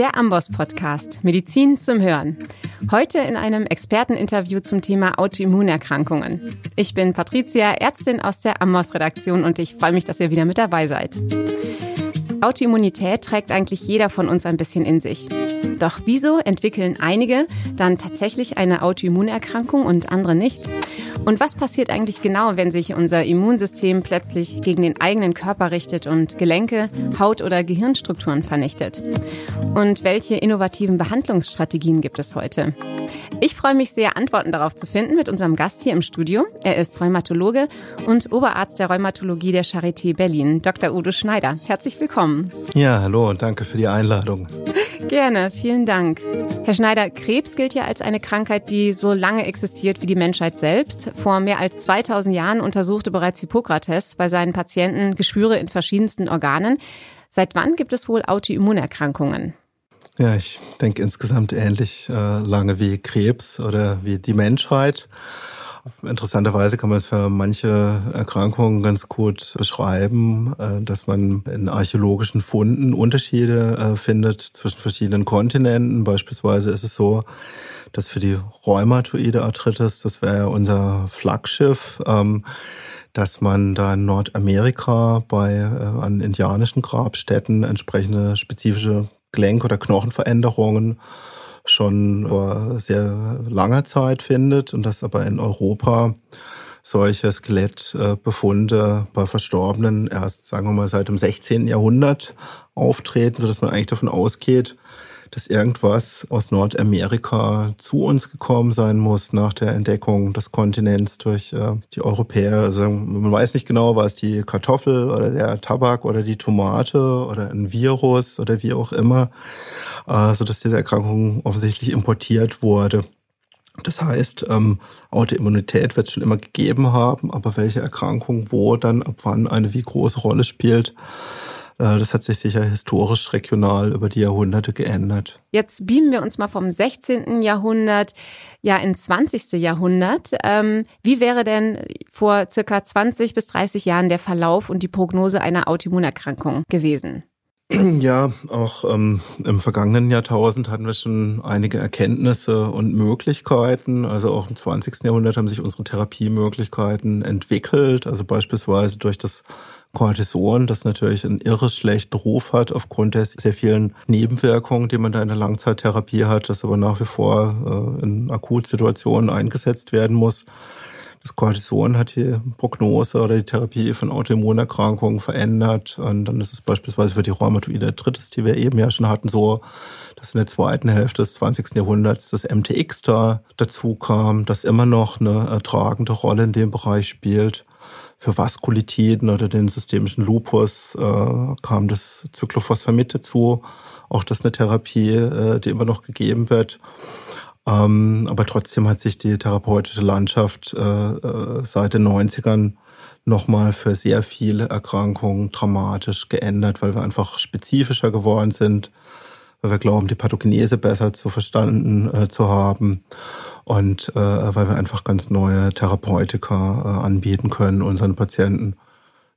Der Amboss Podcast Medizin zum Hören. Heute in einem Experteninterview zum Thema Autoimmunerkrankungen. Ich bin Patricia, Ärztin aus der Amboss Redaktion und ich freue mich, dass ihr wieder mit dabei seid. Autoimmunität trägt eigentlich jeder von uns ein bisschen in sich. Doch wieso entwickeln einige dann tatsächlich eine Autoimmunerkrankung und andere nicht? Und was passiert eigentlich genau, wenn sich unser Immunsystem plötzlich gegen den eigenen Körper richtet und Gelenke, Haut- oder Gehirnstrukturen vernichtet? Und welche innovativen Behandlungsstrategien gibt es heute? Ich freue mich sehr, Antworten darauf zu finden mit unserem Gast hier im Studio. Er ist Rheumatologe und Oberarzt der Rheumatologie der Charité Berlin, Dr. Udo Schneider. Herzlich willkommen. Ja, hallo und danke für die Einladung. Gerne, vielen Dank. Herr Schneider, Krebs gilt ja als eine Krankheit, die so lange existiert wie die Menschheit selbst. Vor mehr als 2000 Jahren untersuchte bereits Hippokrates bei seinen Patienten Geschwüre in verschiedensten Organen. Seit wann gibt es wohl Autoimmunerkrankungen? Ja, ich denke insgesamt ähnlich äh, lange wie Krebs oder wie die Menschheit. Interessanterweise kann man es für manche Erkrankungen ganz gut beschreiben, äh, dass man in archäologischen Funden Unterschiede äh, findet zwischen verschiedenen Kontinenten. Beispielsweise ist es so, dass für die rheumatoide Arthritis, das wäre unser Flaggschiff, ähm, dass man da in Nordamerika bei äh, an indianischen Grabstätten entsprechende spezifische Gelenk- oder Knochenveränderungen schon vor sehr langer Zeit findet und dass aber in Europa solche Skelettbefunde bei Verstorbenen erst, sagen wir mal, seit dem 16. Jahrhundert auftreten, sodass man eigentlich davon ausgeht, dass irgendwas aus Nordamerika zu uns gekommen sein muss nach der Entdeckung des Kontinents durch äh, die Europäer. Also man weiß nicht genau, war es die Kartoffel oder der Tabak oder die Tomate oder ein Virus oder wie auch immer, äh, so dass diese Erkrankung offensichtlich importiert wurde. Das heißt, ähm, Autoimmunität wird es schon immer gegeben haben, aber welche Erkrankung wo dann ab wann eine wie große Rolle spielt, das hat sich sicher historisch regional über die Jahrhunderte geändert. Jetzt beamen wir uns mal vom 16. Jahrhundert ja ins 20. Jahrhundert. Ähm, wie wäre denn vor circa 20 bis 30 Jahren der Verlauf und die Prognose einer Autoimmunerkrankung gewesen? Ja, auch ähm, im vergangenen Jahrtausend hatten wir schon einige Erkenntnisse und Möglichkeiten. Also auch im 20. Jahrhundert haben sich unsere Therapiemöglichkeiten entwickelt. Also beispielsweise durch das Cortison, das natürlich einen irre schlechten Ruf hat aufgrund der sehr vielen Nebenwirkungen, die man da in der Langzeittherapie hat, das aber nach wie vor äh, in Akutsituationen eingesetzt werden muss. Das Cortison hat die Prognose oder die Therapie von Autoimmunerkrankungen verändert. Und dann ist es beispielsweise für die Rheumatoide Arthritis, die wir eben ja schon hatten, so, dass in der zweiten Hälfte des 20. Jahrhunderts das MTX da dazu kam, das immer noch eine tragende Rolle in dem Bereich spielt. Für Vaskulitiden oder den systemischen Lupus äh, kam das Cyclophosphamid dazu. Auch das eine Therapie, äh, die immer noch gegeben wird. Ähm, aber trotzdem hat sich die therapeutische Landschaft äh, äh, seit den 90ern nochmal für sehr viele Erkrankungen dramatisch geändert, weil wir einfach spezifischer geworden sind, weil wir glauben, die Pathogenese besser zu verstanden äh, zu haben und äh, weil wir einfach ganz neue Therapeutika äh, anbieten können unseren Patienten.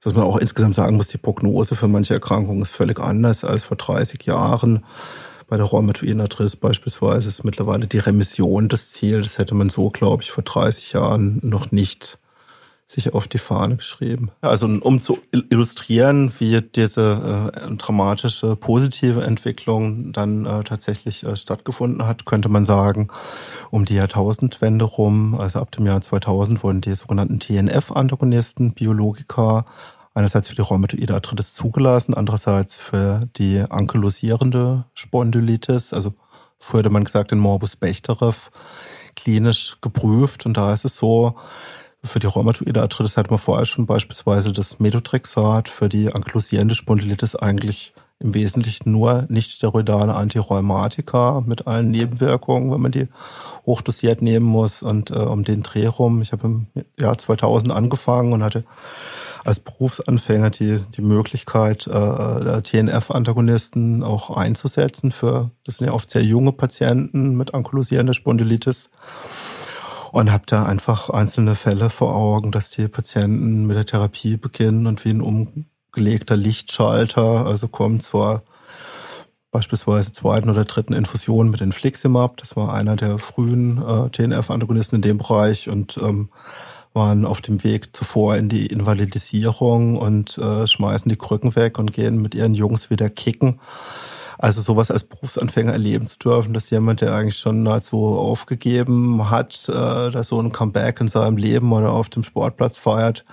Dass man auch insgesamt sagen muss, die Prognose für manche Erkrankungen ist völlig anders als vor 30 Jahren. Bei der Rheumatoiden Arthritis beispielsweise ist mittlerweile die Remission das Ziel. Das hätte man so, glaube ich, vor 30 Jahren noch nicht sich auf die Fahne geschrieben. Also um zu illustrieren, wie diese äh, dramatische positive Entwicklung dann äh, tatsächlich äh, stattgefunden hat, könnte man sagen, um die Jahrtausendwende rum, also ab dem Jahr 2000 wurden die sogenannten TNF-Antagonisten, Biologika, einerseits für die Rheumatoide Arthritis zugelassen, andererseits für die ankylosierende Spondylitis, also früher hätte man gesagt den Morbus Bechterew, klinisch geprüft. Und da ist es so, für die rheumatoide Arthritis hat man vorher schon beispielsweise das Methotrexat, für die ankylosierende Spondylitis eigentlich im Wesentlichen nur nicht-steroidale Antirheumatika mit allen Nebenwirkungen, wenn man die hochdosiert nehmen muss. Und äh, um den Dreh rum, ich habe im Jahr 2000 angefangen und hatte als Berufsanfänger die, die Möglichkeit, äh, TNF-Antagonisten auch einzusetzen für, das sind ja oft sehr junge Patienten mit ankylosierender Spondylitis und habe da einfach einzelne Fälle vor Augen, dass die Patienten mit der Therapie beginnen und wie ein umgelegter Lichtschalter, also kommt zur beispielsweise zweiten oder dritten Infusion mit Infliximab. Das war einer der frühen äh, TNF-Antagonisten in dem Bereich und ähm, waren auf dem Weg zuvor in die Invalidisierung und äh, schmeißen die Krücken weg und gehen mit ihren Jungs wieder kicken. Also sowas als Berufsanfänger erleben zu dürfen, dass jemand, der eigentlich schon nahezu aufgegeben hat, äh, dass so ein Comeback in seinem Leben oder auf dem Sportplatz feiert,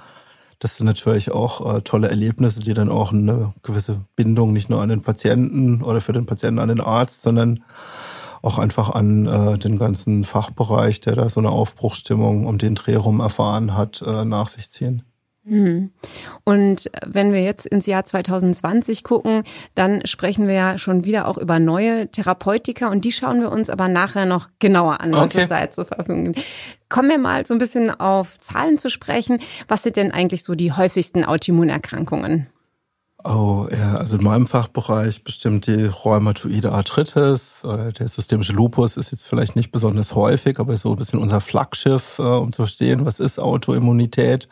das sind natürlich auch äh, tolle Erlebnisse, die dann auch eine gewisse Bindung nicht nur an den Patienten oder für den Patienten an den Arzt, sondern auch einfach an äh, den ganzen Fachbereich, der da so eine Aufbruchsstimmung um den Dreh rum erfahren hat, äh, nach sich ziehen. Mhm. Und wenn wir jetzt ins Jahr 2020 gucken, dann sprechen wir ja schon wieder auch über neue Therapeutika und die schauen wir uns aber nachher noch genauer an, was okay. es da jetzt zur Verfügung gibt. Kommen wir mal so ein bisschen auf Zahlen zu sprechen. Was sind denn eigentlich so die häufigsten Autoimmunerkrankungen? Oh, ja, also in meinem Fachbereich bestimmt die rheumatoide Arthritis der systemische Lupus ist jetzt vielleicht nicht besonders häufig, aber ist so ein bisschen unser Flaggschiff, äh, um zu verstehen, was ist Autoimmunität.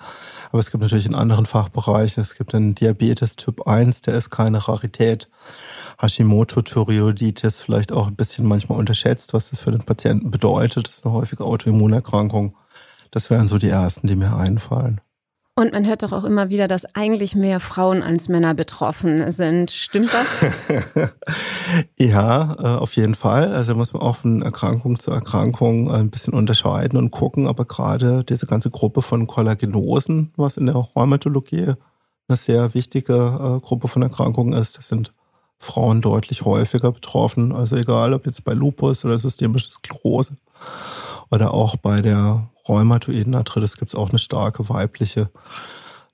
Aber es gibt natürlich in anderen Fachbereichen, es gibt den Diabetes Typ 1, der ist keine Rarität. Hashimoto-Thyreoiditis vielleicht auch ein bisschen manchmal unterschätzt, was das für den Patienten bedeutet. Das ist eine häufige Autoimmunerkrankung. Das wären so die ersten, die mir einfallen. Und man hört doch auch immer wieder, dass eigentlich mehr Frauen als Männer betroffen sind. Stimmt das? ja, äh, auf jeden Fall. Also muss man auch von Erkrankung zu Erkrankung ein bisschen unterscheiden und gucken. Aber gerade diese ganze Gruppe von Kollagenosen, was in der Rheumatologie eine sehr wichtige äh, Gruppe von Erkrankungen ist, das sind Frauen deutlich häufiger betroffen. Also egal, ob jetzt bei Lupus oder systemische Sklerose oder auch bei der rheumatoiden Arthritis gibt es auch eine starke weibliche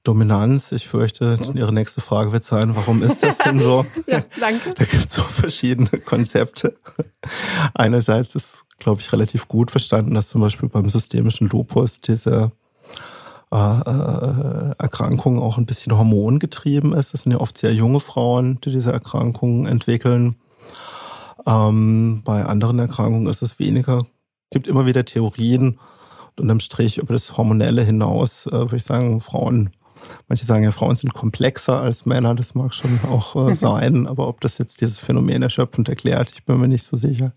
Dominanz. Ich fürchte, Ihre nächste Frage wird sein, warum ist das denn so? ja, danke. Da gibt es so verschiedene Konzepte. Einerseits ist, glaube ich, relativ gut verstanden, dass zum Beispiel beim systemischen Lupus diese äh, äh, Erkrankung auch ein bisschen hormongetrieben ist. Das sind ja oft sehr junge Frauen, die diese Erkrankungen entwickeln. Ähm, bei anderen Erkrankungen ist es weniger. Es gibt immer wieder Theorien, unterm Strich über das Hormonelle hinaus, äh, würde ich sagen, Frauen, manche sagen ja, Frauen sind komplexer als Männer, das mag schon auch äh, sein, aber ob das jetzt dieses Phänomen erschöpfend erklärt, ich bin mir nicht so sicher.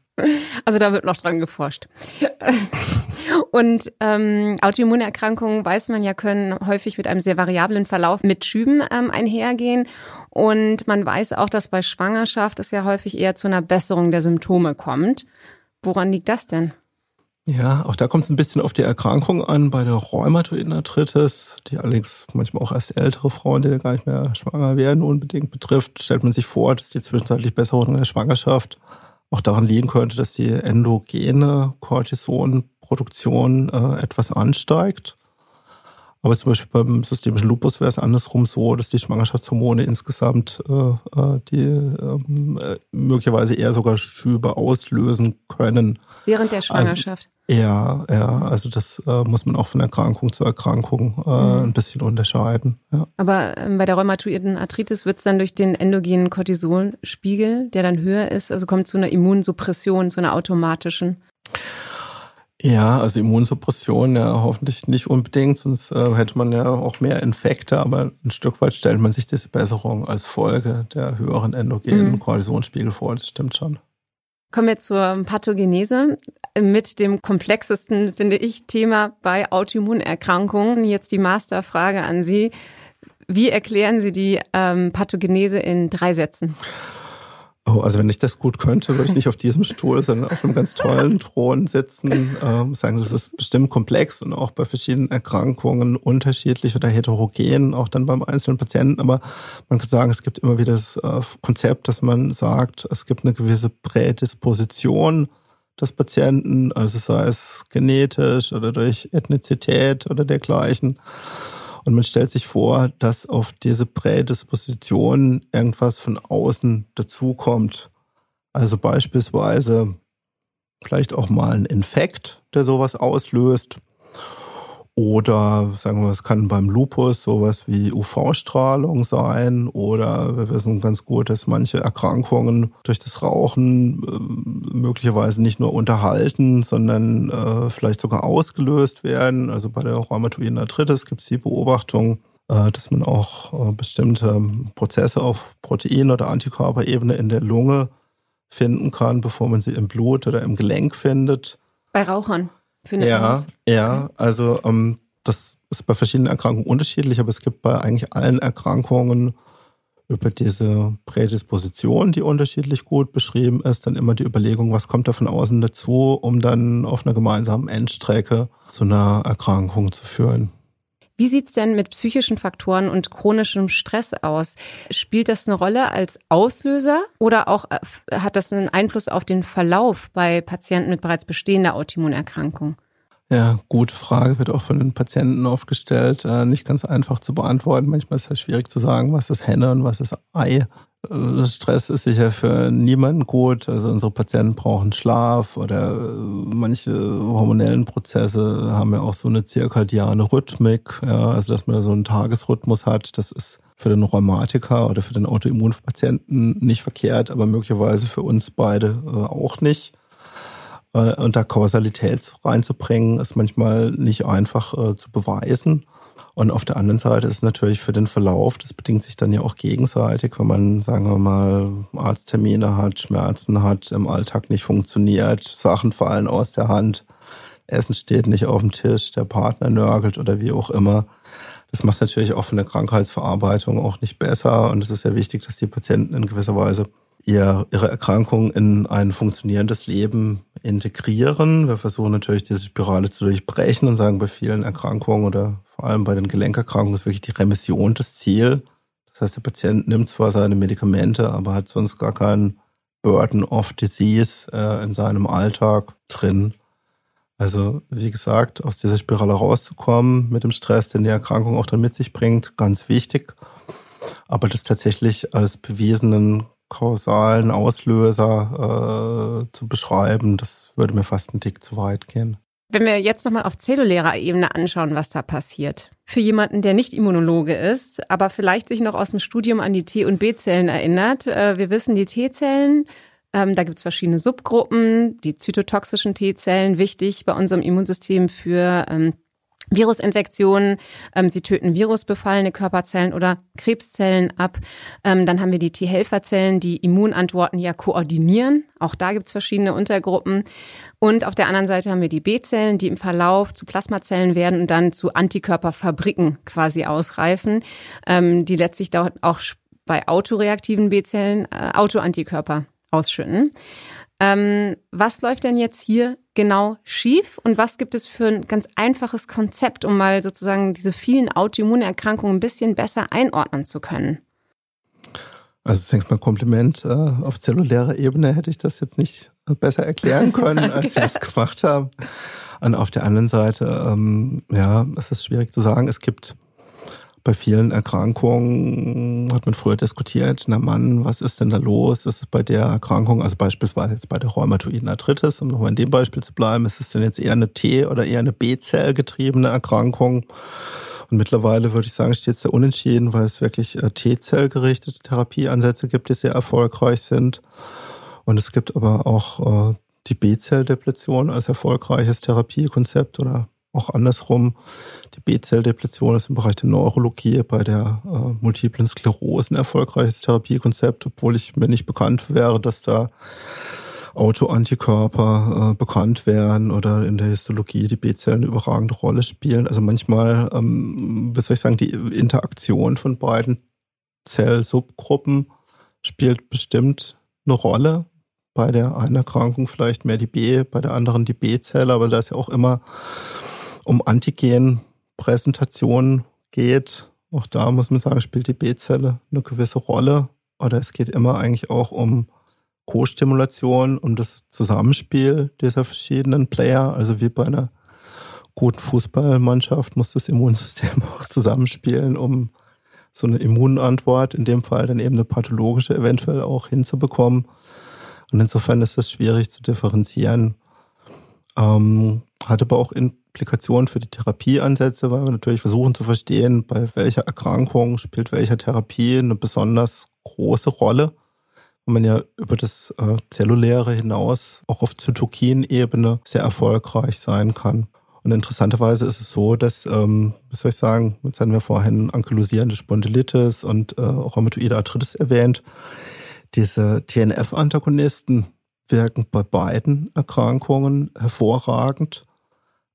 Also da wird noch dran geforscht. Und ähm, Autoimmunerkrankungen, weiß man ja, können häufig mit einem sehr variablen Verlauf mit Schüben ähm, einhergehen. Und man weiß auch, dass bei Schwangerschaft es ja häufig eher zu einer Besserung der Symptome kommt. Woran liegt das denn? Ja, auch da kommt es ein bisschen auf die Erkrankung an. Bei der rheumatoiden Arthritis, die allerdings manchmal auch erst ältere Frauen, die gar nicht mehr schwanger werden, unbedingt betrifft, stellt man sich vor, dass die zwischenzeitlich Besserung in der Schwangerschaft auch daran liegen könnte, dass die endogene Cortisonproduktion äh, etwas ansteigt. Aber zum Beispiel beim systemischen Lupus wäre es andersrum so, dass die Schwangerschaftshormone insgesamt äh, äh die ähm, äh, möglicherweise eher sogar Schübe auslösen können. Während der also Schwangerschaft? Also, ja, ja, also das äh, muss man auch von Erkrankung zu Erkrankung äh, mhm. ein bisschen unterscheiden. Ja. Aber ähm, bei der rheumatoiden Arthritis wird es dann durch den endogenen Cortisolspiegel, der dann höher ist, also kommt zu einer Immunsuppression, zu einer automatischen. Ja, also Immunsuppression ja hoffentlich nicht unbedingt, sonst äh, hätte man ja auch mehr Infekte, aber ein Stück weit stellt man sich diese Besserung als Folge der höheren endogenen mhm. Kortisonspiegel vor, das stimmt schon. Kommen wir zur Pathogenese mit dem komplexesten, finde ich, Thema bei Autoimmunerkrankungen. Jetzt die Masterfrage an Sie. Wie erklären Sie die ähm, Pathogenese in drei Sätzen? Oh, also wenn ich das gut könnte, würde ich nicht auf diesem Stuhl, sondern auf einem ganz tollen Thron sitzen. Ähm, sagen, es ist bestimmt komplex und auch bei verschiedenen Erkrankungen unterschiedlich oder heterogen, auch dann beim einzelnen Patienten. Aber man kann sagen, es gibt immer wieder das äh, Konzept, dass man sagt, es gibt eine gewisse Prädisposition des Patienten, also sei es genetisch oder durch Ethnizität oder dergleichen. Und man stellt sich vor, dass auf diese Prädisposition irgendwas von außen dazukommt. Also beispielsweise vielleicht auch mal ein Infekt, der sowas auslöst. Oder sagen wir, es kann beim Lupus sowas wie UV-Strahlung sein. Oder wir wissen ganz gut, dass manche Erkrankungen durch das Rauchen äh, möglicherweise nicht nur unterhalten, sondern äh, vielleicht sogar ausgelöst werden. Also bei der rheumatoiden Arthritis gibt es die Beobachtung, äh, dass man auch bestimmte Prozesse auf Protein- oder Antikörperebene in der Lunge finden kann, bevor man sie im Blut oder im Gelenk findet. Bei Rauchern findet ja, das? Ja, also ähm, das ist bei verschiedenen Erkrankungen unterschiedlich, aber es gibt bei eigentlich allen Erkrankungen über diese Prädisposition, die unterschiedlich gut beschrieben ist, dann immer die Überlegung, was kommt da von außen dazu, um dann auf einer gemeinsamen Endstrecke zu einer Erkrankung zu führen. Wie sieht's denn mit psychischen Faktoren und chronischem Stress aus? Spielt das eine Rolle als Auslöser oder auch äh, hat das einen Einfluss auf den Verlauf bei Patienten mit bereits bestehender Autoimmunerkrankung? Ja, gute Frage, wird auch von den Patienten oft gestellt. Äh, nicht ganz einfach zu beantworten. Manchmal ist es halt schwierig zu sagen, was ist Henne und was ist Ei. Äh, Stress ist sicher für niemanden gut. Also unsere Patienten brauchen Schlaf oder äh, manche hormonellen Prozesse haben ja auch so eine zirkadiane Rhythmik. Ja, also dass man da so einen Tagesrhythmus hat. Das ist für den Rheumatiker oder für den Autoimmunpatienten nicht verkehrt, aber möglicherweise für uns beide auch nicht äh, und da Kausalität reinzubringen, ist manchmal nicht einfach äh, zu beweisen. Und auf der anderen Seite ist natürlich für den Verlauf, das bedingt sich dann ja auch gegenseitig, wenn man, sagen wir mal, Arzttermine hat, Schmerzen hat, im Alltag nicht funktioniert, Sachen fallen aus der Hand, Essen steht nicht auf dem Tisch, der Partner nörgelt oder wie auch immer. Das macht natürlich auch von der Krankheitsverarbeitung auch nicht besser. Und es ist sehr wichtig, dass die Patienten in gewisser Weise ihr, ihre Erkrankung in ein funktionierendes Leben integrieren. Wir versuchen natürlich diese Spirale zu durchbrechen und sagen, bei vielen Erkrankungen oder vor allem bei den Gelenkerkrankungen ist wirklich die Remission das Ziel. Das heißt, der Patient nimmt zwar seine Medikamente, aber hat sonst gar keinen Burden of Disease äh, in seinem Alltag drin. Also, wie gesagt, aus dieser Spirale rauszukommen mit dem Stress, den die Erkrankung auch dann mit sich bringt, ganz wichtig. Aber das tatsächlich als bewiesenen kausalen Auslöser äh, zu beschreiben, das würde mir fast ein Tick zu weit gehen. Wenn wir jetzt nochmal auf zellulärer Ebene anschauen, was da passiert. Für jemanden, der nicht Immunologe ist, aber vielleicht sich noch aus dem Studium an die T- und B-Zellen erinnert. Äh, wir wissen, die T-Zellen, ähm, da gibt es verschiedene Subgruppen, die zytotoxischen T-Zellen, wichtig bei unserem Immunsystem für ähm, Virusinfektionen, ähm, sie töten virusbefallene Körperzellen oder Krebszellen ab. Ähm, dann haben wir die T-Helferzellen, die Immunantworten ja koordinieren. Auch da gibt's verschiedene Untergruppen. Und auf der anderen Seite haben wir die B-Zellen, die im Verlauf zu Plasmazellen werden und dann zu Antikörperfabriken quasi ausreifen, ähm, die letztlich auch bei autoreaktiven B-Zellen äh, Autoantikörper ausschütten. Ähm, was läuft denn jetzt hier genau schief und was gibt es für ein ganz einfaches Konzept, um mal sozusagen diese vielen Autoimmunerkrankungen ein bisschen besser einordnen zu können? Also zunächst mal Kompliment. Äh, auf zellulärer Ebene hätte ich das jetzt nicht besser erklären können, als wir es gemacht haben. Und auf der anderen Seite, ähm, ja, es ist schwierig zu sagen. Es gibt bei vielen Erkrankungen hat man früher diskutiert, na Mann, was ist denn da los? Ist es bei der Erkrankung, also beispielsweise jetzt bei der rheumatoiden Arthritis, um nochmal in dem Beispiel zu bleiben, ist es denn jetzt eher eine T- oder eher eine B-Zell getriebene Erkrankung? Und mittlerweile würde ich sagen, steht es sehr unentschieden, weil es wirklich äh, T-Zell gerichtete Therapieansätze gibt, die sehr erfolgreich sind. Und es gibt aber auch äh, die B-Zell-Depletion als erfolgreiches Therapiekonzept oder auch andersrum. Die B-Zell-Depletion ist im Bereich der Neurologie bei der äh, multiplen Sklerose ein erfolgreiches Therapiekonzept, obwohl ich mir nicht bekannt wäre, dass da Autoantikörper äh, bekannt wären oder in der Histologie die B-Zellen eine überragende Rolle spielen. Also manchmal, ähm, wie soll ich sagen, die Interaktion von beiden Zellsubgruppen spielt bestimmt eine Rolle. Bei der einen Erkrankung vielleicht mehr die B, bei der anderen die B-Zelle, aber da ist ja auch immer um Antigen-Präsentation geht, auch da muss man sagen, spielt die B-Zelle eine gewisse Rolle. Oder es geht immer eigentlich auch um Co-Stimulation, um das Zusammenspiel dieser verschiedenen Player. Also wie bei einer guten Fußballmannschaft muss das Immunsystem auch zusammenspielen, um so eine Immunantwort, in dem Fall dann eben eine pathologische eventuell auch hinzubekommen. Und insofern ist das schwierig zu differenzieren. Ähm, hat aber auch in Implikationen für die Therapieansätze, weil wir natürlich versuchen zu verstehen, bei welcher Erkrankung spielt welcher Therapie eine besonders große Rolle. Und man ja über das äh, Zelluläre hinaus auch auf Zytokinebene sehr erfolgreich sein kann. Und interessanterweise ist es so, dass, ähm, wie soll ich sagen, jetzt hatten wir vorhin ankylosierende Spondylitis und äh, rheumatoide Arthritis erwähnt, Diese TNF-Antagonisten wirken bei beiden Erkrankungen hervorragend.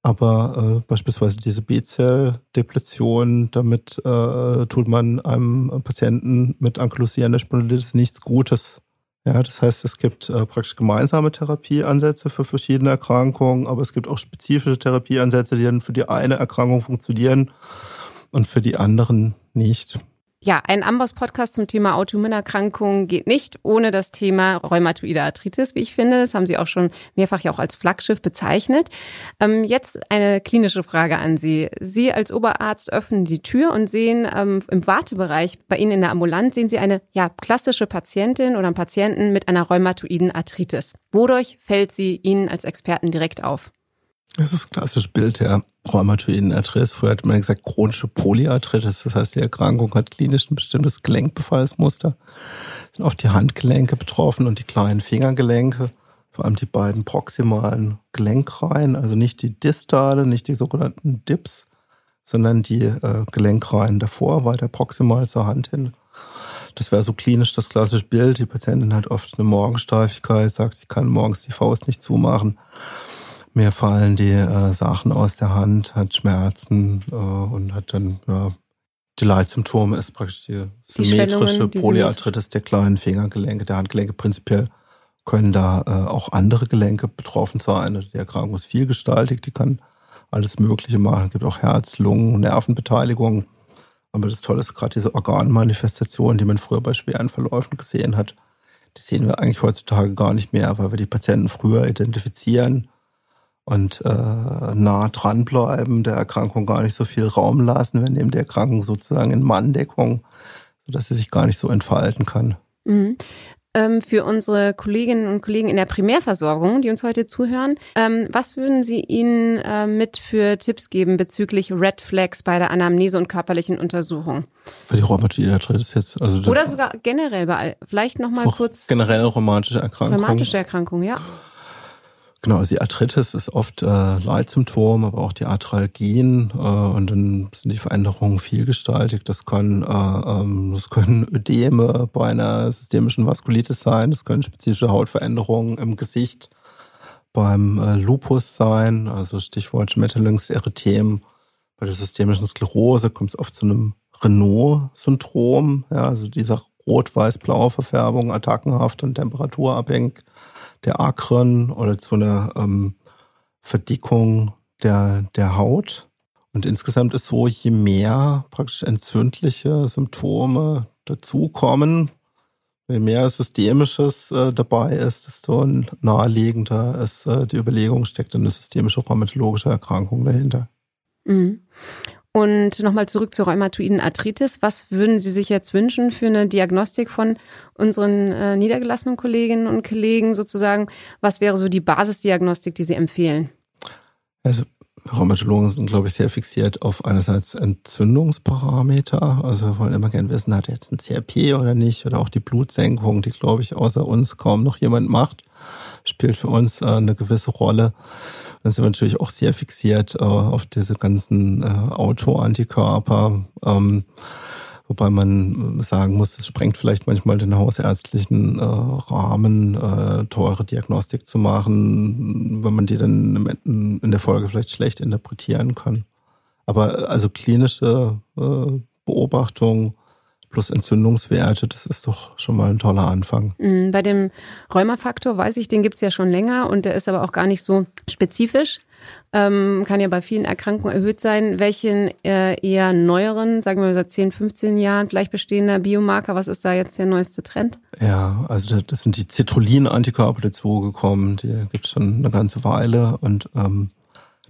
Aber äh, beispielsweise diese B-Zell-Depletion, damit äh, tut man einem Patienten mit ankylosierender Spondylitis nichts Gutes. Ja, das heißt, es gibt äh, praktisch gemeinsame Therapieansätze für verschiedene Erkrankungen, aber es gibt auch spezifische Therapieansätze, die dann für die eine Erkrankung funktionieren und für die anderen nicht. Ja, ein Amboss-Podcast zum Thema Autoimmunerkrankungen geht nicht ohne das Thema Rheumatoide Arthritis, wie ich finde. Das haben Sie auch schon mehrfach ja auch als Flaggschiff bezeichnet. Ähm, jetzt eine klinische Frage an Sie. Sie als Oberarzt öffnen die Tür und sehen ähm, im Wartebereich bei Ihnen in der Ambulanz sehen Sie eine ja klassische Patientin oder einen Patienten mit einer rheumatoiden Arthritis. Wodurch fällt sie Ihnen als Experten direkt auf? Das ist das klassische Bild der rheumatoiden Arthritis. Früher hat man gesagt chronische Polyarthritis. Das heißt, die Erkrankung hat klinisch ein bestimmtes Gelenkbefallsmuster. Sind oft die Handgelenke betroffen und die kleinen Fingergelenke. Vor allem die beiden proximalen Gelenkreihen, also nicht die Distale, nicht die sogenannten Dips, sondern die äh, Gelenkreihen davor, weiter proximal zur Hand hin. Das wäre so klinisch das klassische Bild. Die Patientin hat oft eine Morgensteifigkeit, sagt, ich kann morgens die Faust nicht zumachen mir fallen die äh, Sachen aus der Hand, hat Schmerzen äh, und hat dann, ja, die Leitsymptome ist praktisch die, die symmetrische Polyarthritis der kleinen Fingergelenke, der Handgelenke prinzipiell können da äh, auch andere Gelenke betroffen sein. Die Erkrankung ist vielgestaltig, die kann alles Mögliche machen. Es gibt auch Herz, Lungen, Nervenbeteiligung. Aber das Tolle ist gerade diese Organmanifestation, die man früher bei schweren Verläufen gesehen hat. Die sehen wir eigentlich heutzutage gar nicht mehr, weil wir die Patienten früher identifizieren und äh, nah dranbleiben, der Erkrankung gar nicht so viel Raum lassen. Wir nehmen die Erkrankung sozusagen in Manndeckung, sodass sie sich gar nicht so entfalten kann. Mhm. Ähm, für unsere Kolleginnen und Kollegen in der Primärversorgung, die uns heute zuhören, ähm, was würden Sie ihnen äh, mit für Tipps geben bezüglich Red Flags bei der Anamnese und körperlichen Untersuchung? Für die rheumatische Arthritis jetzt? Also Oder sogar generell bei, vielleicht nochmal kurz. Generell rheumatische Erkrankung. Rheumatische Erkrankung, ja. Genau, also die Arthritis ist oft äh, Leitsymptom, aber auch die Arthralgien äh, und dann sind die Veränderungen vielgestaltig. Das können, äh, ähm, das können Ödeme bei einer systemischen Vaskulitis sein, das können spezifische Hautveränderungen im Gesicht beim äh, Lupus sein, also Stichwort Schmetterlingserythem. Bei der systemischen Sklerose kommt es oft zu einem Renault-Syndrom, ja, also dieser rot-weiß-blaue Verfärbung, attackenhaft und temperaturabhängig der Akren oder zu einer ähm, Verdickung der, der Haut. Und insgesamt ist so, je mehr praktisch entzündliche Symptome dazukommen, je mehr Systemisches äh, dabei ist, desto naheliegender ist äh, die Überlegung, steckt eine systemische rheumatologische Erkrankung dahinter. Mhm. Und nochmal zurück zur rheumatoiden Arthritis. Was würden Sie sich jetzt wünschen für eine Diagnostik von unseren äh, niedergelassenen Kolleginnen und Kollegen sozusagen? Was wäre so die Basisdiagnostik, die Sie empfehlen? Also Rheumatologen sind, glaube ich, sehr fixiert auf einerseits Entzündungsparameter. Also wir wollen immer gerne wissen, hat er jetzt ein CRP oder nicht? Oder auch die Blutsenkung, die, glaube ich, außer uns kaum noch jemand macht, spielt für uns äh, eine gewisse Rolle. Dann sind wir natürlich auch sehr fixiert äh, auf diese ganzen äh, Autoantikörper. Ähm, wobei man sagen muss, es sprengt vielleicht manchmal den hausärztlichen äh, Rahmen, äh, teure Diagnostik zu machen, wenn man die dann in der Folge vielleicht schlecht interpretieren kann. Aber also klinische äh, Beobachtung plus Entzündungswerte, das ist doch schon mal ein toller Anfang. Mhm, bei dem Rheumafaktor weiß ich, den gibt's ja schon länger und der ist aber auch gar nicht so spezifisch. Ähm, kann ja bei vielen Erkrankungen erhöht sein. Welchen äh, eher neueren, sagen wir seit 10, 15 Jahren vielleicht bestehender Biomarker, was ist da jetzt der neueste Trend? Ja, also das, das sind die Citrullin-Antikörper dazugekommen, die gibt's schon eine ganze Weile und ähm,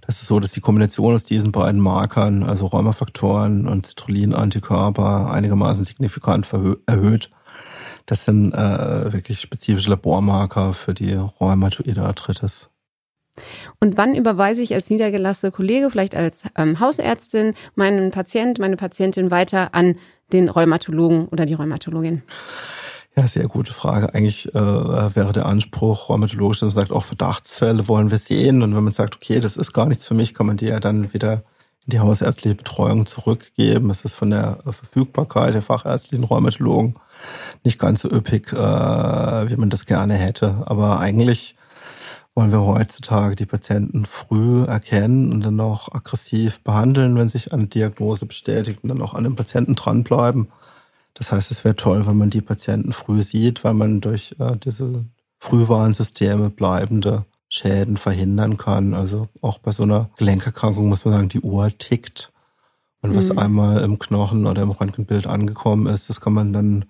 das ist so, dass die Kombination aus diesen beiden Markern, also Rheumafaktoren und Citrullin-Antikörper, einigermaßen signifikant erhöht. Das sind äh, wirklich spezifische Labormarker für die rheumatoide Arthritis. Und wann überweise ich als niedergelassene Kollege, vielleicht als ähm, Hausärztin, meinen Patient, meine Patientin weiter an den Rheumatologen oder die Rheumatologin? Ja, sehr gute Frage. Eigentlich äh, wäre der Anspruch rheumatologisch, dass man sagt, auch Verdachtsfälle wollen wir sehen. Und wenn man sagt, okay, das ist gar nichts für mich, kann man die ja dann wieder in die hausärztliche Betreuung zurückgeben. Es ist von der Verfügbarkeit der fachärztlichen Rheumatologen nicht ganz so üppig, äh, wie man das gerne hätte. Aber eigentlich wollen wir heutzutage die Patienten früh erkennen und dann auch aggressiv behandeln, wenn sich eine Diagnose bestätigt und dann auch an den Patienten dranbleiben. Das heißt, es wäre toll, wenn man die Patienten früh sieht, weil man durch äh, diese Frühwarnsysteme bleibende Schäden verhindern kann. Also auch bei so einer Gelenkerkrankung muss man sagen, die Uhr tickt. Und was mhm. einmal im Knochen oder im Röntgenbild angekommen ist, das kann man dann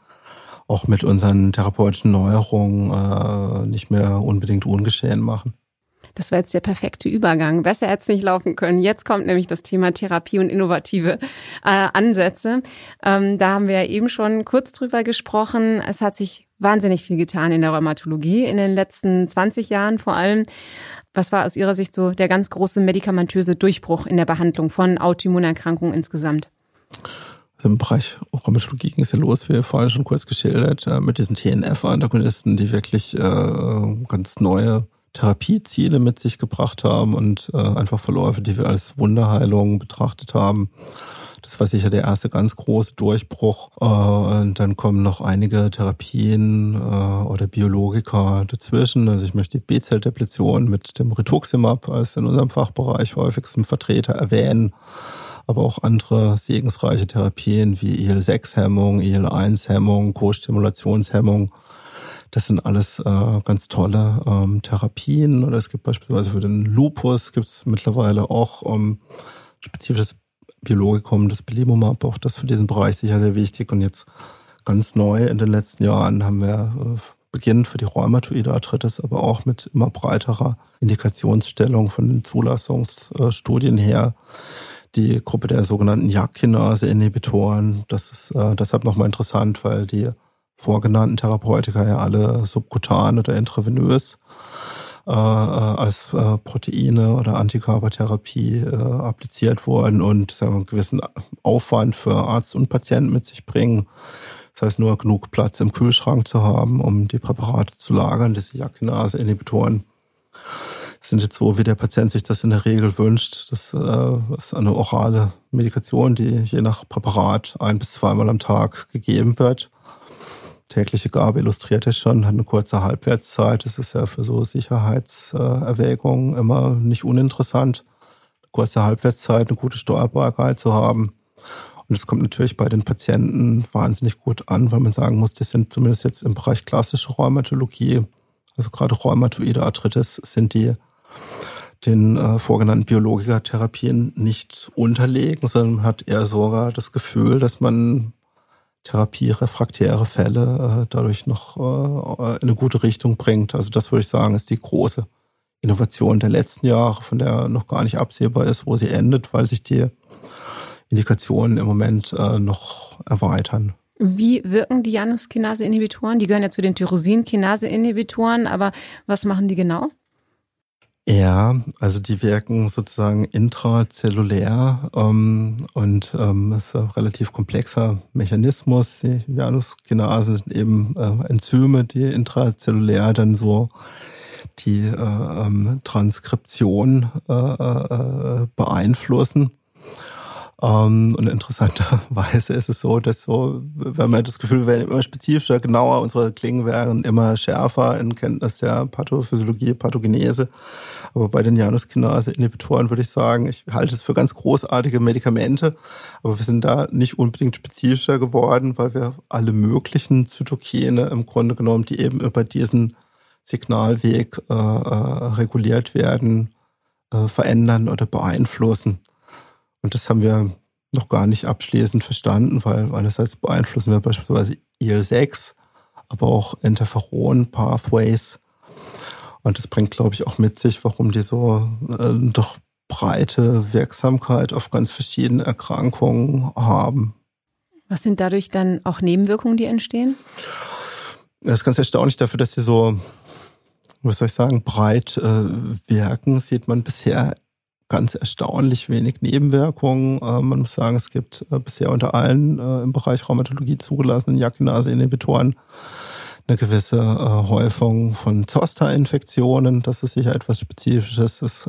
auch mit unseren therapeutischen Neuerungen äh, nicht mehr unbedingt ungeschehen machen. Das war jetzt der perfekte Übergang. Besser hätte es nicht laufen können. Jetzt kommt nämlich das Thema Therapie und innovative äh, Ansätze. Ähm, da haben wir ja eben schon kurz drüber gesprochen. Es hat sich wahnsinnig viel getan in der Rheumatologie in den letzten 20 Jahren vor allem. Was war aus Ihrer Sicht so der ganz große medikamentöse Durchbruch in der Behandlung von Autoimmunerkrankungen insgesamt? Also Im Bereich Rheumatologie ging es ja los, wie vorhin schon kurz geschildert, äh, mit diesen TNF-Antagonisten, die wirklich äh, ganz neue Therapieziele mit sich gebracht haben und äh, einfach Verläufe, die wir als Wunderheilung betrachtet haben. Das war sicher der erste ganz große Durchbruch. Äh, und dann kommen noch einige Therapien äh, oder Biologika dazwischen. Also ich möchte die B-Zell-Depletion mit dem Rituximab als in unserem Fachbereich häufigsten Vertreter erwähnen. Aber auch andere segensreiche Therapien wie IL-6-Hemmung, IL-1-Hemmung, Co-Stimulationshemmung das sind alles äh, ganz tolle ähm, Therapien. Oder es gibt beispielsweise für den Lupus gibt es mittlerweile auch ähm, spezifisches Biologikum, das Belimumab, auch das für diesen Bereich sicher sehr wichtig. Und jetzt ganz neu in den letzten Jahren haben wir äh, beginnend für die Rheumatoide Arthritis, aber auch mit immer breiterer Indikationsstellung von den Zulassungsstudien her die Gruppe der sogenannten JAK-Kinase-Inhibitoren. Das ist äh, deshalb nochmal interessant, weil die vorgenannten Therapeutika ja alle subkutan oder intravenös äh, äh, als äh, Proteine oder Antikörpertherapie äh, appliziert wurden und sagen wir, einen gewissen Aufwand für Arzt und Patienten mit sich bringen. Das heißt, nur genug Platz im Kühlschrank zu haben, um die Präparate zu lagern, diese Jakinase-Inhibitoren sind jetzt so, wie der Patient sich das in der Regel wünscht. Das äh, ist eine orale Medikation, die je nach Präparat ein bis zweimal am Tag gegeben wird tägliche Gabe illustriert es schon, hat eine kurze Halbwertszeit. Das ist ja für so Sicherheitserwägungen immer nicht uninteressant. Eine kurze Halbwertszeit, eine gute Steuerbarkeit zu haben. Und es kommt natürlich bei den Patienten wahnsinnig gut an, weil man sagen muss, die sind zumindest jetzt im Bereich klassische Rheumatologie, also gerade rheumatoide Arthritis, sind die den äh, vorgenannten Biologikertherapien nicht unterlegen, sondern man hat eher sogar das Gefühl, dass man therapierefraktäre Fälle äh, dadurch noch äh, in eine gute Richtung bringt. Also das würde ich sagen, ist die große Innovation der letzten Jahre, von der noch gar nicht absehbar ist, wo sie endet, weil sich die Indikationen im Moment äh, noch erweitern. Wie wirken die Janus-Kinase-Inhibitoren? Die gehören ja zu den Tyrosin-Kinase-Inhibitoren, aber was machen die genau? Ja, also die wirken sozusagen intrazellulär ähm, und ähm, ist ein relativ komplexer Mechanismus. Die Januskinase sind eben äh, Enzyme, die intrazellulär dann so die äh, ähm, Transkription äh, äh, beeinflussen. Ähm, und interessanterweise ist es so, dass so, wenn man das Gefühl, wir werden immer spezifischer, genauer, unsere Klingen wären immer schärfer in Kenntnis der Pathophysiologie, Pathogenese. Aber bei den Januskinase-Inhibitoren würde ich sagen, ich halte es für ganz großartige Medikamente, aber wir sind da nicht unbedingt spezifischer geworden, weil wir alle möglichen Zytokine im Grunde genommen, die eben über diesen Signalweg äh, äh, reguliert werden, äh, verändern oder beeinflussen. Und das haben wir noch gar nicht abschließend verstanden, weil einerseits beeinflussen wir beispielsweise IL-6, aber auch Interferon-Pathways. Und das bringt, glaube ich, auch mit sich, warum die so äh, doch breite Wirksamkeit auf ganz verschiedene Erkrankungen haben. Was sind dadurch dann auch Nebenwirkungen, die entstehen? Das ist ganz erstaunlich dafür, dass sie so, was soll ich sagen, breit äh, wirken, sieht man bisher ganz erstaunlich wenig Nebenwirkungen. Äh, man muss sagen, es gibt äh, bisher unter allen äh, im Bereich Rheumatologie zugelassenen Jakinase-Inhibitoren eine gewisse Häufung von Zoster-Infektionen. Das ist sicher etwas Spezifisches. Es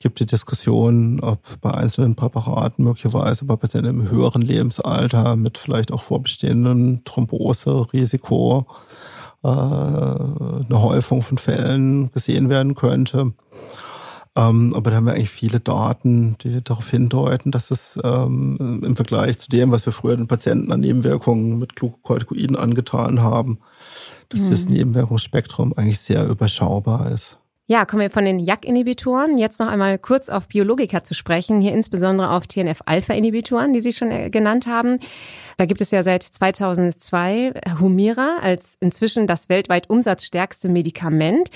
gibt die Diskussion, ob bei einzelnen Präparaten möglicherweise bei Patienten im höheren Lebensalter mit vielleicht auch vorbestehenden Thrombose-Risiko eine Häufung von Fällen gesehen werden könnte. Ähm, aber da haben wir eigentlich viele Daten, die darauf hindeuten, dass es ähm, im Vergleich zu dem, was wir früher den Patienten an Nebenwirkungen mit Glucocorticoiden angetan haben, dass mhm. das Nebenwirkungsspektrum eigentlich sehr überschaubar ist. Ja, kommen wir von den JAK-Inhibitoren jetzt noch einmal kurz auf Biologika zu sprechen, hier insbesondere auf TNF-Alpha-Inhibitoren, die Sie schon äh, genannt haben. Da gibt es ja seit 2002 Humira als inzwischen das weltweit umsatzstärkste Medikament.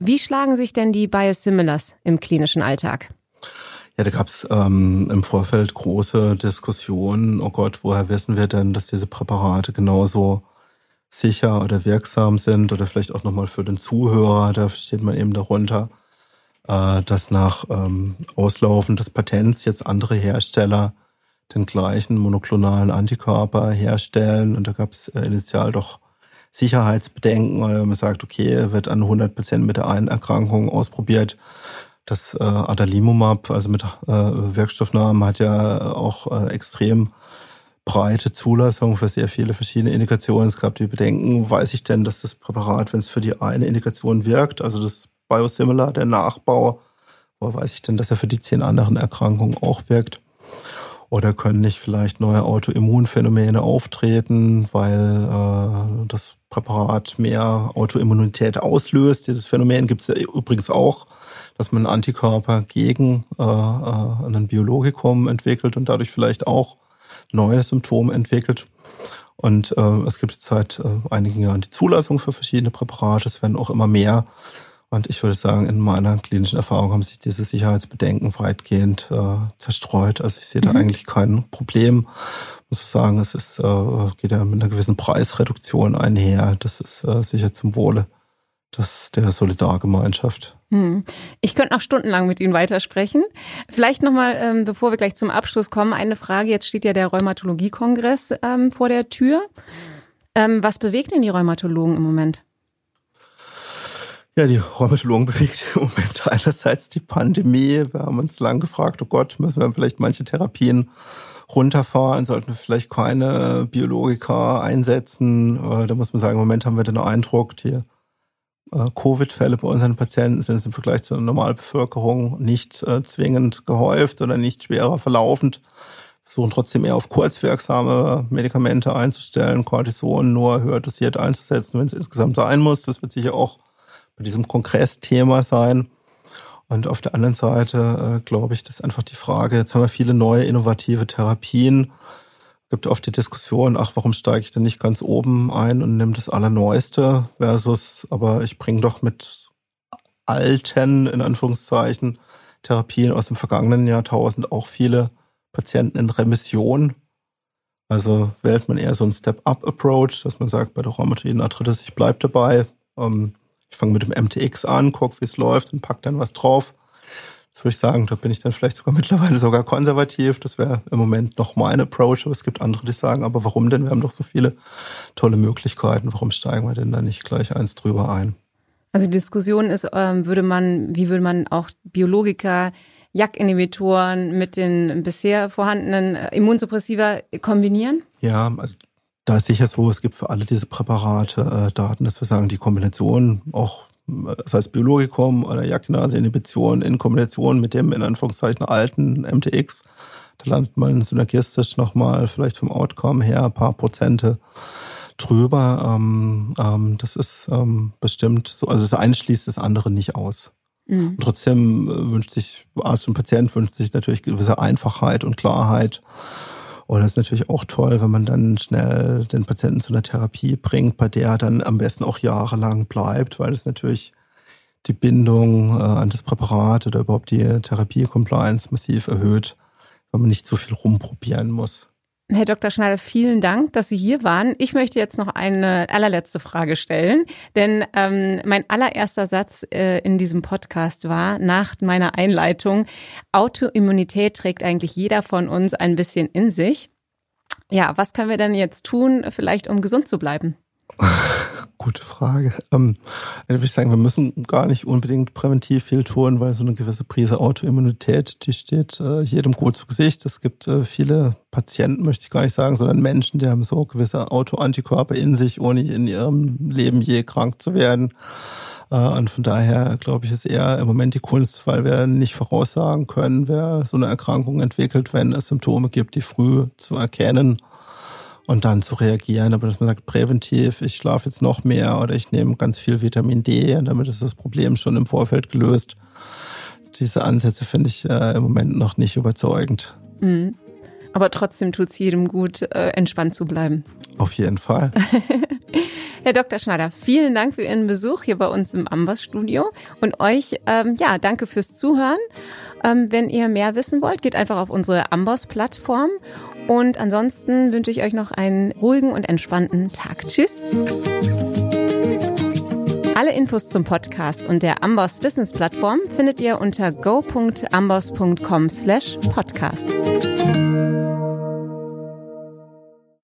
Wie schlagen sich denn die Biosimilars im klinischen Alltag? Ja, da gab es ähm, im Vorfeld große Diskussionen. Oh Gott, woher wissen wir denn, dass diese Präparate genauso sicher oder wirksam sind oder vielleicht auch nochmal für den Zuhörer, da steht man eben darunter, äh, dass nach ähm, Auslaufen des Patents jetzt andere Hersteller den gleichen monoklonalen Antikörper herstellen und da gab es äh, initial doch Sicherheitsbedenken, weil man sagt, okay, wird an 100 Prozent mit der einen Erkrankung ausprobiert. Das äh, Adalimumab, also mit Wirkstoffnamen, hat ja auch extrem breite Zulassung für sehr viele verschiedene Indikationen. Es gab die Bedenken, weiß ich denn, dass das Präparat, wenn es für die eine Indikation wirkt, also das Biosimilar, der Nachbau, wo weiß ich denn, dass er für die zehn anderen Erkrankungen auch wirkt? Oder können nicht vielleicht neue Autoimmunphänomene auftreten, weil äh, das Präparat mehr Autoimmunität auslöst? Dieses Phänomen gibt es ja übrigens auch, dass man einen Antikörper gegen äh, äh, ein Biologikum entwickelt und dadurch vielleicht auch neue Symptome entwickelt. Und äh, es gibt jetzt seit äh, einigen Jahren die Zulassung für verschiedene Präparate. Es werden auch immer mehr. Und ich würde sagen, in meiner klinischen Erfahrung haben sich diese Sicherheitsbedenken weitgehend äh, zerstreut. Also ich sehe da mhm. eigentlich kein Problem. Ich muss sagen, es ist, äh, geht ja mit einer gewissen Preisreduktion einher. Das ist äh, sicher zum Wohle des, der Solidargemeinschaft. Hm. Ich könnte noch stundenlang mit Ihnen weitersprechen. Vielleicht nochmal, ähm, bevor wir gleich zum Abschluss kommen, eine Frage. Jetzt steht ja der Rheumatologie-Kongress ähm, vor der Tür. Ähm, was bewegt denn die Rheumatologen im Moment? Ja, die Rheumatologen bewegt im Moment einerseits die Pandemie. Wir haben uns lang gefragt, oh Gott, müssen wir vielleicht manche Therapien runterfahren, sollten wir vielleicht keine Biologika einsetzen. Äh, da muss man sagen, im Moment haben wir den Eindruck, die Covid-Fälle bei unseren Patienten sind im Vergleich zur Normalbevölkerung nicht äh, zwingend gehäuft oder nicht schwerer verlaufend. Versuchen trotzdem eher auf kurzwirksame Medikamente einzustellen, Cortison nur höher dosiert einzusetzen, wenn es insgesamt sein muss. Das wird sicher auch bei diesem Kongress Thema sein. Und auf der anderen Seite äh, glaube ich, dass einfach die Frage, jetzt haben wir viele neue innovative Therapien, gibt oft die Diskussion, ach, warum steige ich denn nicht ganz oben ein und nehme das Allerneueste versus, aber ich bringe doch mit alten, in Anführungszeichen, Therapien aus dem vergangenen Jahrtausend auch viele Patienten in Remission. Also wählt man eher so einen Step-Up-Approach, dass man sagt, bei der rheumatoiden Arthritis, ich bleibe dabei. Ähm, ich fange mit dem MTX an, gucke, wie es läuft und pack dann was drauf. Das würde ich sagen, da bin ich dann vielleicht sogar mittlerweile sogar konservativ. Das wäre im Moment noch mein Approach, aber es gibt andere, die sagen, aber warum denn? Wir haben doch so viele tolle Möglichkeiten. Warum steigen wir denn da nicht gleich eins drüber ein? Also die Diskussion ist, ähm, würde man, wie würde man auch Biologiker, JAK-Inhibitoren mit den bisher vorhandenen äh, Immunsuppressiva kombinieren? Ja, also da ist sicher so, es gibt für alle diese Präparate äh, Daten, dass wir sagen, die Kombination auch das heißt Biologikum oder Jagdnase-Inhibition in Kombination mit dem in Anführungszeichen alten MTX. Da landet man synergistisch nochmal vielleicht vom Outcome her ein paar Prozente drüber. Ähm, ähm, das ist ähm, bestimmt so, also das eine schließt das andere nicht aus. Mhm. Trotzdem äh, wünscht sich Arzt und Patient wünscht sich natürlich gewisse Einfachheit und Klarheit. Und das ist natürlich auch toll, wenn man dann schnell den Patienten zu einer Therapie bringt, bei der er dann am besten auch jahrelang bleibt, weil es natürlich die Bindung äh, an das Präparat oder überhaupt die Therapie-Compliance massiv erhöht, weil man nicht so viel rumprobieren muss. Herr Dr. Schneider, vielen Dank, dass Sie hier waren. Ich möchte jetzt noch eine allerletzte Frage stellen, denn ähm, mein allererster Satz äh, in diesem Podcast war nach meiner Einleitung, Autoimmunität trägt eigentlich jeder von uns ein bisschen in sich. Ja, was können wir denn jetzt tun, vielleicht um gesund zu bleiben? Gute Frage. Ähm, dann würde ich sagen, wir müssen gar nicht unbedingt präventiv viel tun, weil so eine gewisse Prise Autoimmunität, die steht äh, jedem gut zu Gesicht. Es gibt äh, viele Patienten, möchte ich gar nicht sagen, sondern Menschen, die haben so gewisse Autoantikörper in sich, ohne in ihrem Leben je krank zu werden. Äh, und von daher glaube ich, ist eher im Moment die Kunst, weil wir nicht voraussagen können, wer so eine Erkrankung entwickelt, wenn es Symptome gibt, die früh zu erkennen und dann zu reagieren. Aber dass man sagt, präventiv, ich schlafe jetzt noch mehr oder ich nehme ganz viel Vitamin D, damit ist das Problem schon im Vorfeld gelöst. Diese Ansätze finde ich äh, im Moment noch nicht überzeugend. Mhm. Aber trotzdem tut es jedem gut, äh, entspannt zu bleiben. Auf jeden Fall. Herr Dr. Schneider, vielen Dank für Ihren Besuch hier bei uns im Ambas-Studio. Und euch, ähm, ja, danke fürs Zuhören. Ähm, wenn ihr mehr wissen wollt, geht einfach auf unsere Ambos-Plattform. Und ansonsten wünsche ich euch noch einen ruhigen und entspannten Tag. Tschüss. Alle Infos zum Podcast und der Amboss Business Plattform findet ihr unter go.amboss.com slash podcast.